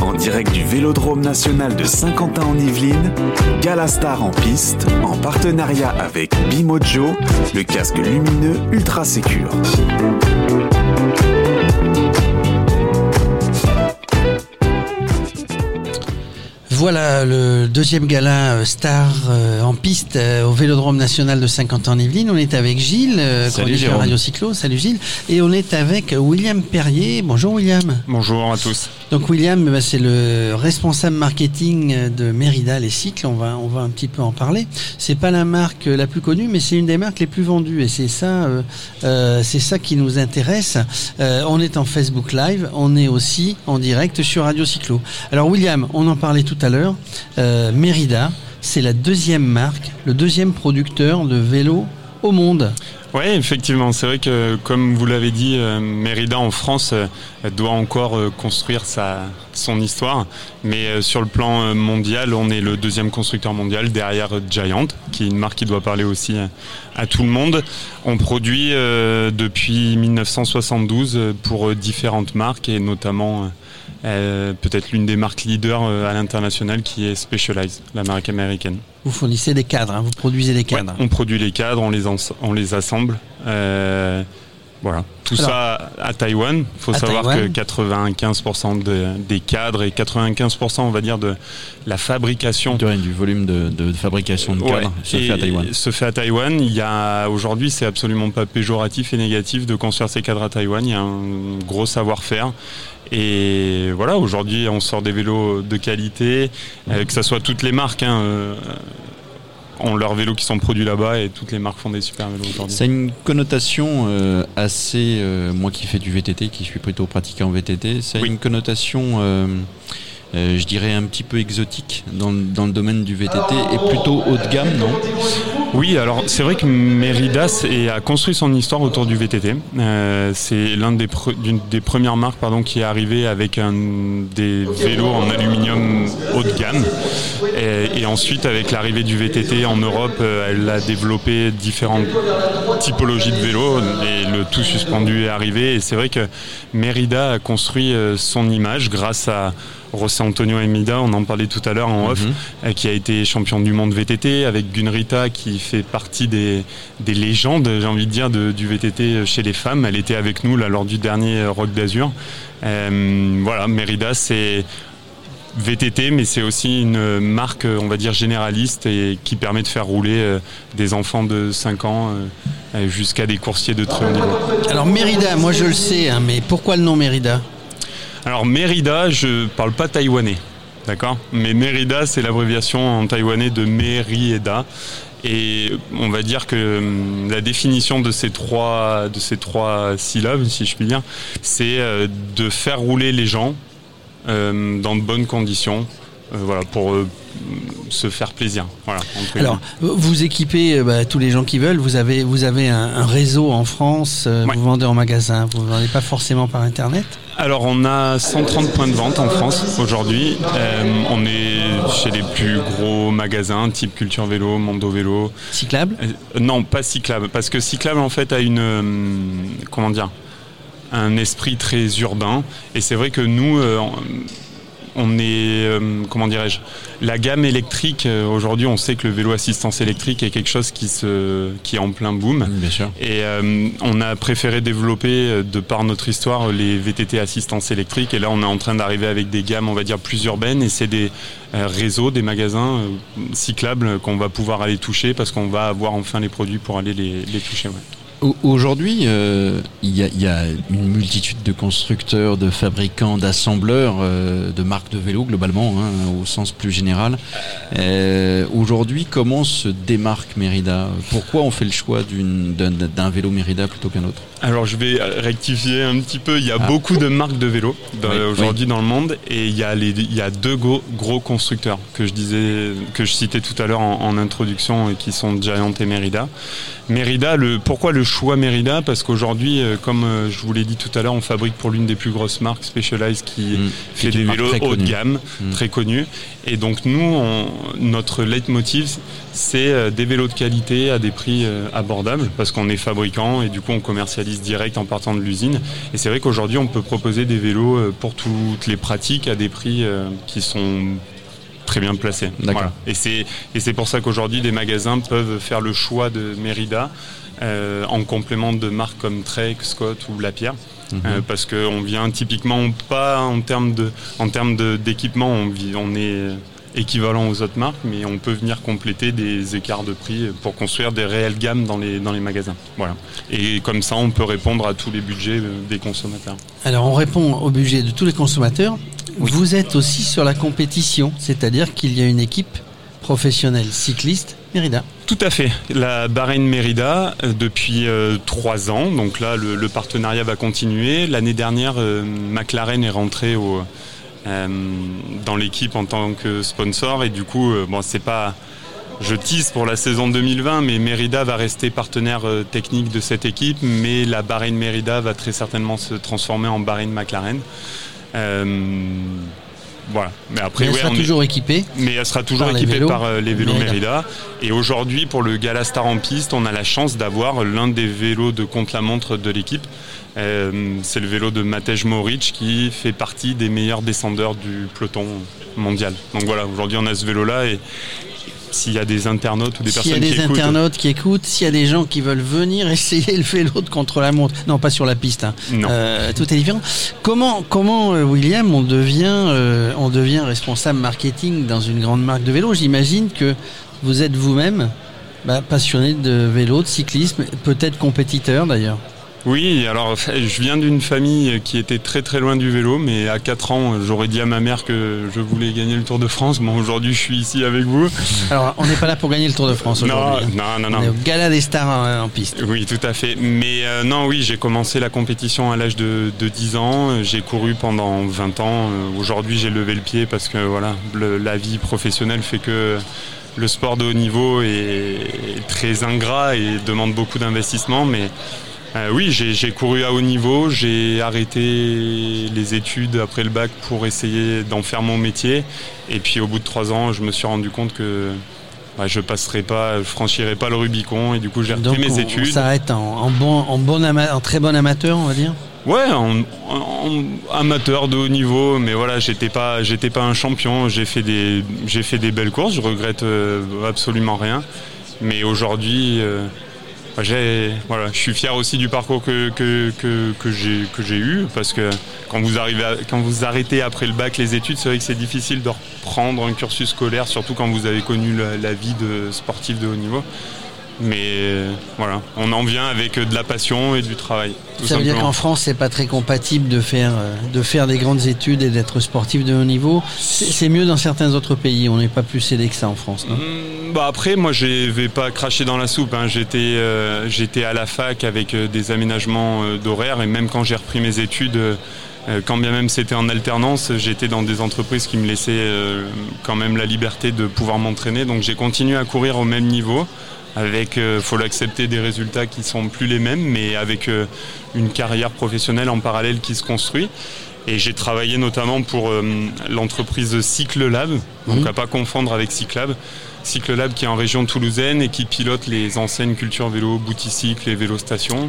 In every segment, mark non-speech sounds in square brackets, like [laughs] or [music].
En direct du Vélodrome national de Saint-Quentin en Yvelines, Galastar en piste, en partenariat avec Bimojo, le casque lumineux ultra sécure. Voilà le deuxième gala euh, star euh, en piste euh, au Vélodrome national de Saint-Quentin-en-Yvelines. On est avec Gilles, euh, Jérôme. Radio Cyclo. Salut Gilles. Et on est avec William Perrier. Bonjour William. Bonjour à tous. Donc William, bah, c'est le responsable marketing de Merida les cycles. On va un petit peu en parler. C'est pas la marque la plus connue, mais c'est une des marques les plus vendues et c'est ça euh, euh, c'est ça qui nous intéresse. Euh, on est en Facebook Live, on est aussi en direct sur Radio Cyclo. Alors William, on en parlait tout à l'heure. Merida, c'est la deuxième marque, le deuxième producteur de vélos au monde. Oui, effectivement, c'est vrai que comme vous l'avez dit, euh, Mérida en France euh, doit encore euh, construire sa, son histoire, mais sur le plan mondial, on est le deuxième constructeur mondial derrière Giant, qui est une marque qui doit parler aussi à tout le monde. On produit depuis 1972 euh, pour différentes marques et notamment peut-être l'une des marques leaders euh, à l'international qui est Specialized, la marque américaine. Vous fournissez des cadres, hein, vous produisez des cadres. Ouais, on produit les cadres, on les, on les assemble. Euh, voilà. Tout Alors, ça à Taïwan. Il faut savoir Taïwan. que 95% de- des cadres et 95% on va dire de la fabrication Du, du volume de, de fabrication de Ouais, cadres se fait à Taïwan. Se fait à Taïwan. Il y a aujourd'hui, c'est absolument pas péjoratif et négatif de construire ces cadres à Taïwan. Il y a un gros savoir-faire. Et voilà, aujourd'hui, on sort des vélos de qualité, euh, que ce soit toutes les marques. Hein, euh, ont leurs vélos qui sont produits là-bas et toutes les marques font des super vélos aujourd'hui. Ça a une connotation euh, assez, euh, moi qui fais du VTT, qui suis plutôt pratiquant en VTT, ça a Oui. une connotation, euh, euh, je dirais, un petit peu exotique dans, le- domaine du VTT et plutôt haut de gamme, non? Oui, alors c'est vrai que Mérida c'est- a construit son histoire autour du VTT. Euh, c'est l'un des, des premières marques pardon, qui est arrivé avec des vélos en aluminium haut de gamme. Et, ensuite, avec l'arrivée du VTT en Europe, euh, elle a développé différentes typologies de vélos et le tout suspendu est arrivé. Et c'est vrai que Mérida a construit son image grâce à José Antonio Emida, on en parlait tout à l'heure en off, euh, qui a été champion du monde VTT, avec Gunrita qui fait partie des, des légendes, j'ai envie de dire, de- du VTT chez les femmes. Elle était avec nous là, lors du dernier euh, Rock d'Azur. Euh, voilà, Mérida, c'est VTT, mais c'est aussi une marque, on va dire, généraliste et qui permet de faire rouler des enfants de 5 ans jusqu'à des coursiers de très haut niveau. Alors Mérida, moi je le sais, hein, mais pourquoi le nom Mérida? Alors Mérida, je parle pas taïwanais, d'accord? Mais Mérida, c'est l'abréviation en taïwanais de Mérieda. Et on va dire que hum, la définition de ces trois, de ces trois syllabes, si je puis dire, c'est euh, de faire rouler les gens euh, dans de bonnes conditions, voilà, pour euh, se faire plaisir. Voilà, Alors, vous équipez euh, bah, tous les gens qui veulent. Vous avez, vous avez un, un réseau en France. euh, Ouais. Vous vendez en magasin. Vous ne vendez pas forcément par Internet. Alors on a 130 points de vente en France aujourd'hui. Euh, on est chez les plus gros magasins type Culture Vélo, Mondo Vélo. Cyclable. Euh, non, pas Cyclable, parce que Cyclable en fait a une euh, comment dire un esprit très urbain. Et c'est vrai que nous, euh, on est euh, comment dirais-je la gamme électrique euh, aujourd'hui. On sait que le vélo assistance électrique est quelque chose qui se qui est en plein boom. Bien sûr. Et euh, on a préféré développer, de par notre histoire, les VTT assistance électrique. Et là, on est en train d'arriver avec des gammes, on va dire, plus urbaines. Et c'est des réseaux, des magasins cyclables qu'on va pouvoir aller toucher parce qu'on va avoir enfin les produits pour aller les, les toucher. ouais. Au- Aujourd'hui, euh, il y, a- il y a une multitude de constructeurs, de fabricants, d'assembleurs, euh, de marques de vélos globalement, hein, au sens plus général. Euh, Aujourd'hui, comment se démarque Mérida? Pourquoi on fait le choix d'un vélo Mérida plutôt qu'un autre? Alors je vais rectifier un petit peu. Il y a Ah. beaucoup de marques de vélos dans- Oui, aujourd'hui dans le monde et il y a, les, il y a deux gros, gros constructeurs que je disais, que je citais tout à l'heure en, en introduction et qui sont Giant et Merida. Merida, le, pourquoi le choix Mérida parce qu'aujourd'hui, euh, comme euh, je vous l'ai dit tout à l'heure, on fabrique pour l'une des plus grosses marques Specialized qui Mm. fait des vélos haut de gamme, Mm. très connus. Et donc nous, on- notre leitmotiv, c'est euh, des vélos de qualité à des prix abordables parce qu'on est fabricant et du coup on commercialise direct en partant de l'usine. Et c'est vrai qu'aujourd'hui, on peut proposer des vélos pour toutes les pratiques à des prix qui sont très bien placés. D'accord. Voilà. Et c'est pour ça qu'aujourd'hui, des magasins peuvent faire le choix de Mérida en complément de marques comme Trek, Scott ou Lapierre. Mhm. Euh, parce qu'on vient typiquement pas en termes de en termes d'équipement, on, est équivalent aux autres marques, mais on peut venir compléter des écarts de prix pour construire des réelles gammes dans les dans les magasins. Voilà. Et comme ça, on peut répondre à tous les budgets euh, des consommateurs. Alors on répond au budget de tous les consommateurs. Vous êtes aussi sur la compétition, c'est-à-dire qu'il y a une équipe professionnelle cycliste Mérida. Tout à fait. La Bahreïn Mérida euh, depuis euh, trois ans. Donc là, le, partenariat va continuer. L'année dernière, euh, McLaren est rentré dans l'équipe en tant que sponsor et du coup, bon, c'est pas. Je tease pour la saison 2020, mais Mérida va rester partenaire technique de cette équipe, mais la Bahreïn Mérida va très certainement se transformer en Bahreïn McLaren. Euh, voilà. Mais après, Mais elle ouais, sera est- toujours équipée. mais elle sera toujours Par les équipée vélos par euh, les vélos Mérida. Mérida. Et aujourd'hui, pour le Gala Star en piste, on a la chance d'avoir l'un des vélos de contre-la-montre de l'équipe. Euh, c'est le vélo de Matej Moric qui fait partie des meilleurs descendeurs du peloton mondial. Donc voilà, aujourd'hui on a ce vélo-là et s'il y a des internautes ou des S'il y a personnes des qui écoutent, internautes qui écoutent, s'il y a des gens qui veulent venir essayer le vélo de contre-la-montre, non pas sur la piste, hein. Non. Euh, tout est différent. Comment, comment euh, William, on devient, euh, on devient responsable marketing dans une grande marque de vélo? J'imagine que vous êtes vous-même bah, passionné de vélo, de cyclisme, peut-être compétiteur d'ailleurs. Oui, alors je viens d'une famille qui était très très loin du vélo, mais à 4 ans, j'aurais dit à ma mère que je voulais gagner le Tour de France. Bon, aujourd'hui, je suis ici avec vous. Alors, on n'est pas là pour gagner le Tour de France Non, aujourd'hui. hein. non, non, On est non. au gala des stars en, en piste. Oui, tout à fait. Mais euh, non, oui, j'ai commencé la compétition à l'âge de, de 10 ans. J'ai couru pendant 20 ans. Euh, Aujourd'hui, j'ai levé le pied parce que voilà, le- la vie professionnelle fait que le sport de haut niveau est très ingrat et demande beaucoup d'investissement. Mais euh, oui, j'ai couru à haut niveau. J'ai arrêté les études après le bac pour essayer d'en faire mon métier. Et puis au bout de 3 ans, je me suis rendu compte que bah, je passerai pas, je franchirai pas le Rubicon. Et du coup, j'ai repris mes on, on études. s'arrête en, en bon, en, bon ama- en très bon amateur, on va dire. Ouais, en, amateur de haut niveau, mais voilà, j'étais pas, j'étais pas un champion. J'ai fait des, j'ai fait des belles courses. Je regrette euh, absolument rien. Mais aujourd'hui, euh, je suis fier aussi du parcours que que, que, que j'ai eu parce que quand vous arrivez, quand vous arrêtez après le bac les études, c'est vrai que c'est difficile de reprendre un cursus scolaire, surtout quand vous avez connu la vie de sportif de haut niveau. Mais euh, voilà, on en vient avec euh, de la passion et du travail. tout Ça veut dire qu'en France, c'est pas très compatible de faire, euh, de faire des grandes études et d'être sportif de haut niveau. C'est mieux dans certains autres pays. On n'est pas plus aidé que ça en France. non? Hum, Bah après, moi, je vais pas cracher dans la soupe. hein. J'étais, euh, j'étais à la fac avec des aménagements d'horaire et même quand j'ai repris mes études, euh, quand bien même c'était en alternance, j'étais dans des entreprises qui me laissaient euh, quand même la liberté de pouvoir m'entraîner. Donc j'ai continué à courir au même niveau. Avec, euh, faut l'accepter, des résultats qui sont plus les mêmes, mais avec euh, une carrière professionnelle en parallèle qui se construit. Et j'ai travaillé notamment pour euh, l'entreprise Cycle Lab, donc Mhm. à pas confondre avec Cyclab. Cycle Lab qui est en région toulousaine et qui pilote les enseignes culture vélo, Bouticycle et vélo station.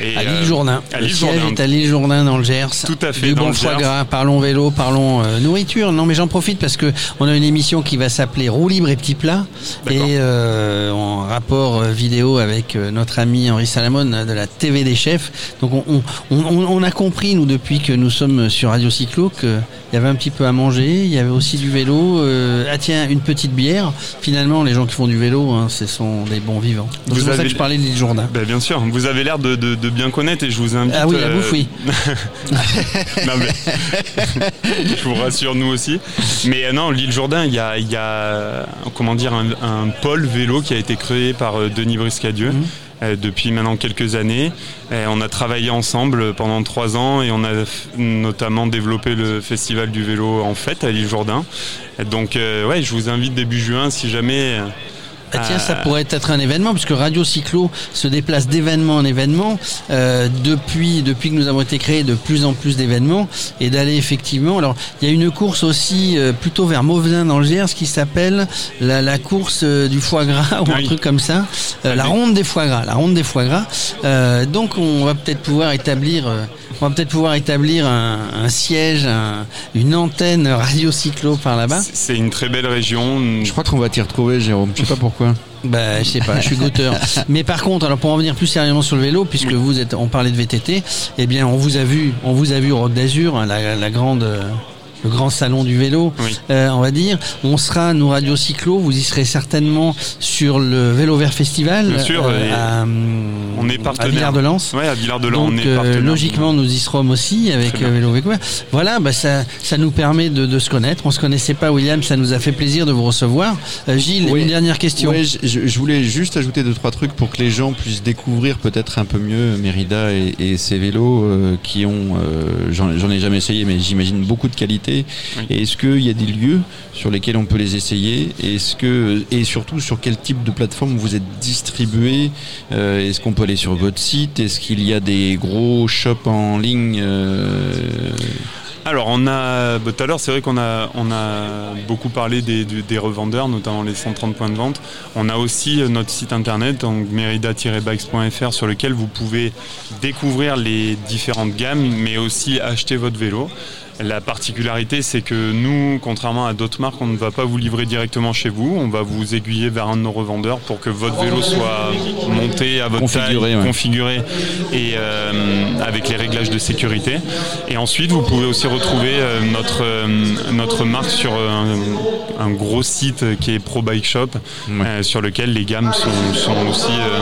Et, À l'île euh, Jourdain. à Le siège Jourdain. est à l'île Jourdain dans le Gers. Tout à fait, Du dans bon le foie Gers. gras. Parlons vélo, parlons euh, nourriture. Non, mais j'en profite parce que on a une émission qui va s'appeler Roue libre et petits plats et euh, en rapport vidéo avec notre ami Henri Salamone euh, de la TV des chefs. Donc on, on, on- on a compris nous depuis que nous sommes sur Radio Cyclo qu'il y avait un petit peu à manger, il y avait aussi du vélo. euh, ah tiens, une petite bière. Finalement, les gens qui font du vélo, hein, ce sont des bons vivants. Donc Vous C'est pour ça avez- que je parlais de l'île Jourdain. Ben, bien sûr, vous avez l'air de, de- de bien connaître et je vous invite. Ah oui, la euh, bouffe, oui. [laughs] non, mais [laughs] je vous rassure, nous aussi. Mais euh, non, l'île Jourdain, il y a, il y a, comment dire, un, un pôle vélo qui a été créé par euh, Denis Briscadieu. Mhm. Euh, Depuis maintenant quelques années, Et on a travaillé ensemble pendant trois ans et on a notamment développé le festival du vélo en fête à l'île Jourdain. Donc, euh, ouais, je vous invite début juin si jamais euh, Ah tiens, ça pourrait être un événement puisque Radio Cyclo se déplace d'événement en événement euh, depuis depuis que nous avons été créés de plus en plus d'événements et d'aller effectivement. Alors il y a une course aussi euh, plutôt vers Mauvesin dans le Gers qui s'appelle la, la course euh, du foie gras ou un truc comme ça, Euh, la ronde des foie gras, la ronde des foie gras. Euh, donc on va peut-être pouvoir établir euh, on va peut-être pouvoir établir un, un siège, un- une antenne Radio Cyclo par là-bas. C'est une très belle région. Je crois qu'on va t'y retrouver, Jérôme. Je sais pas pourquoi. Bah, je sais pas, je suis goûteur. [laughs] Mais par contre, alors pour en venir plus sérieusement sur le vélo, puisque vous êtes, on parlait de VTT, eh bien, on vous a vu, on vous a vu au Rock d'Azur, hein, la, la grande, euh, le grand salon du vélo, Oui. euh, on va dire. On sera, nous, Radio Cyclo, vous y serez certainement sur le Vélo Vert Festival. Bien sûr, et à, on est à partenaire. Villard-de-Lans. Ouais, à Villard-de-Lans, on Donc, est euh, partenaire. logiquement, nous y serons aussi avec euh, Vélo Vécouvert. Voilà, bah, ça, ça nous permet de, de se connaître. On se connaissait pas, William. Ça nous a fait plaisir de vous recevoir. Euh, Gilles, Oui. une dernière question. Ouais, je, voulais juste ajouter deux trois trucs pour que les gens puissent découvrir peut-être un peu mieux Mérida et, et ses vélos euh, qui ont, euh, j'en j'en ai jamais essayé, mais j'imagine beaucoup de qualité. Oui. Et est-ce qu'il y a des lieux sur lesquels on peut les essayer Est-ce que et surtout sur quel type de plateforme vous êtes distribué Euh, Est-ce qu'on peut aller sur votre site Est-ce qu'il y a des gros shops en ligne euh, Alors, on a, bah, tout à l'heure, c'est vrai qu'on a, on a beaucoup parlé des, des revendeurs, notamment les 130 points de vente. On a aussi euh, notre site internet, donc merida-bikes.fr, sur lequel vous pouvez découvrir les différentes gammes, mais aussi acheter votre vélo. La particularité, c'est que nous, contrairement à d'autres marques, on ne va pas vous livrer directement chez vous. On va vous aiguiller vers un de nos revendeurs pour que votre vélo soit monté à votre Configuré, taille, ouais. configuré et euh, avec les réglages de sécurité. Et ensuite, vous pouvez aussi retrouver euh, notre, euh, notre marque sur un, un gros site qui est Pro Bike Shop, euh, sur lequel les gammes sont, sont aussi euh,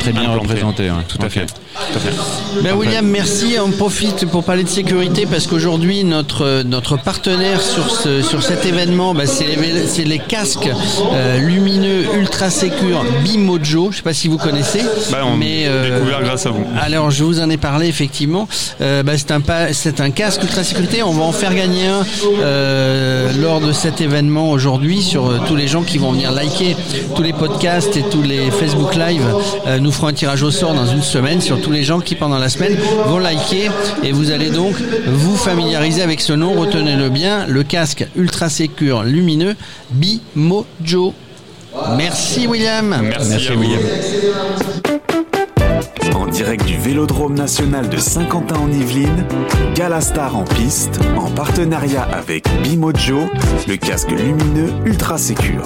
Très bien implantées. représentées, ouais. Tout à fait. Tout à fait. Ben William, merci. On profite pour parler de sécurité parce qu'aujourd'hui notre notre partenaire sur ce sur cet événement, ben, c'est les, casques euh, lumineux ultra sécures Bimojo. Je sais pas si vous connaissez, Bah, on mais euh, découvert grâce à vous. alors je vous en ai parlé effectivement. Euh, bah, c'est un c'est un casque ultra sécurité. On va en faire gagner un lors de cet événement aujourd'hui sur tous les gens qui vont venir liker tous les podcasts et tous les Facebook Live. Nous ferons un tirage au sort dans une semaine sur tous les gens qui pendant la semaine vont liker et vous allez donc vous familiariser avec ce nom. Retenez-le bien, le casque ultra sécure lumineux Bimojo. Merci William. Merci, Merci, à vous. William. En direct du Vélodrome national de Saint-Quentin en Yvelines, Galastar en piste, en partenariat avec Bimojo, le casque lumineux ultra sécure.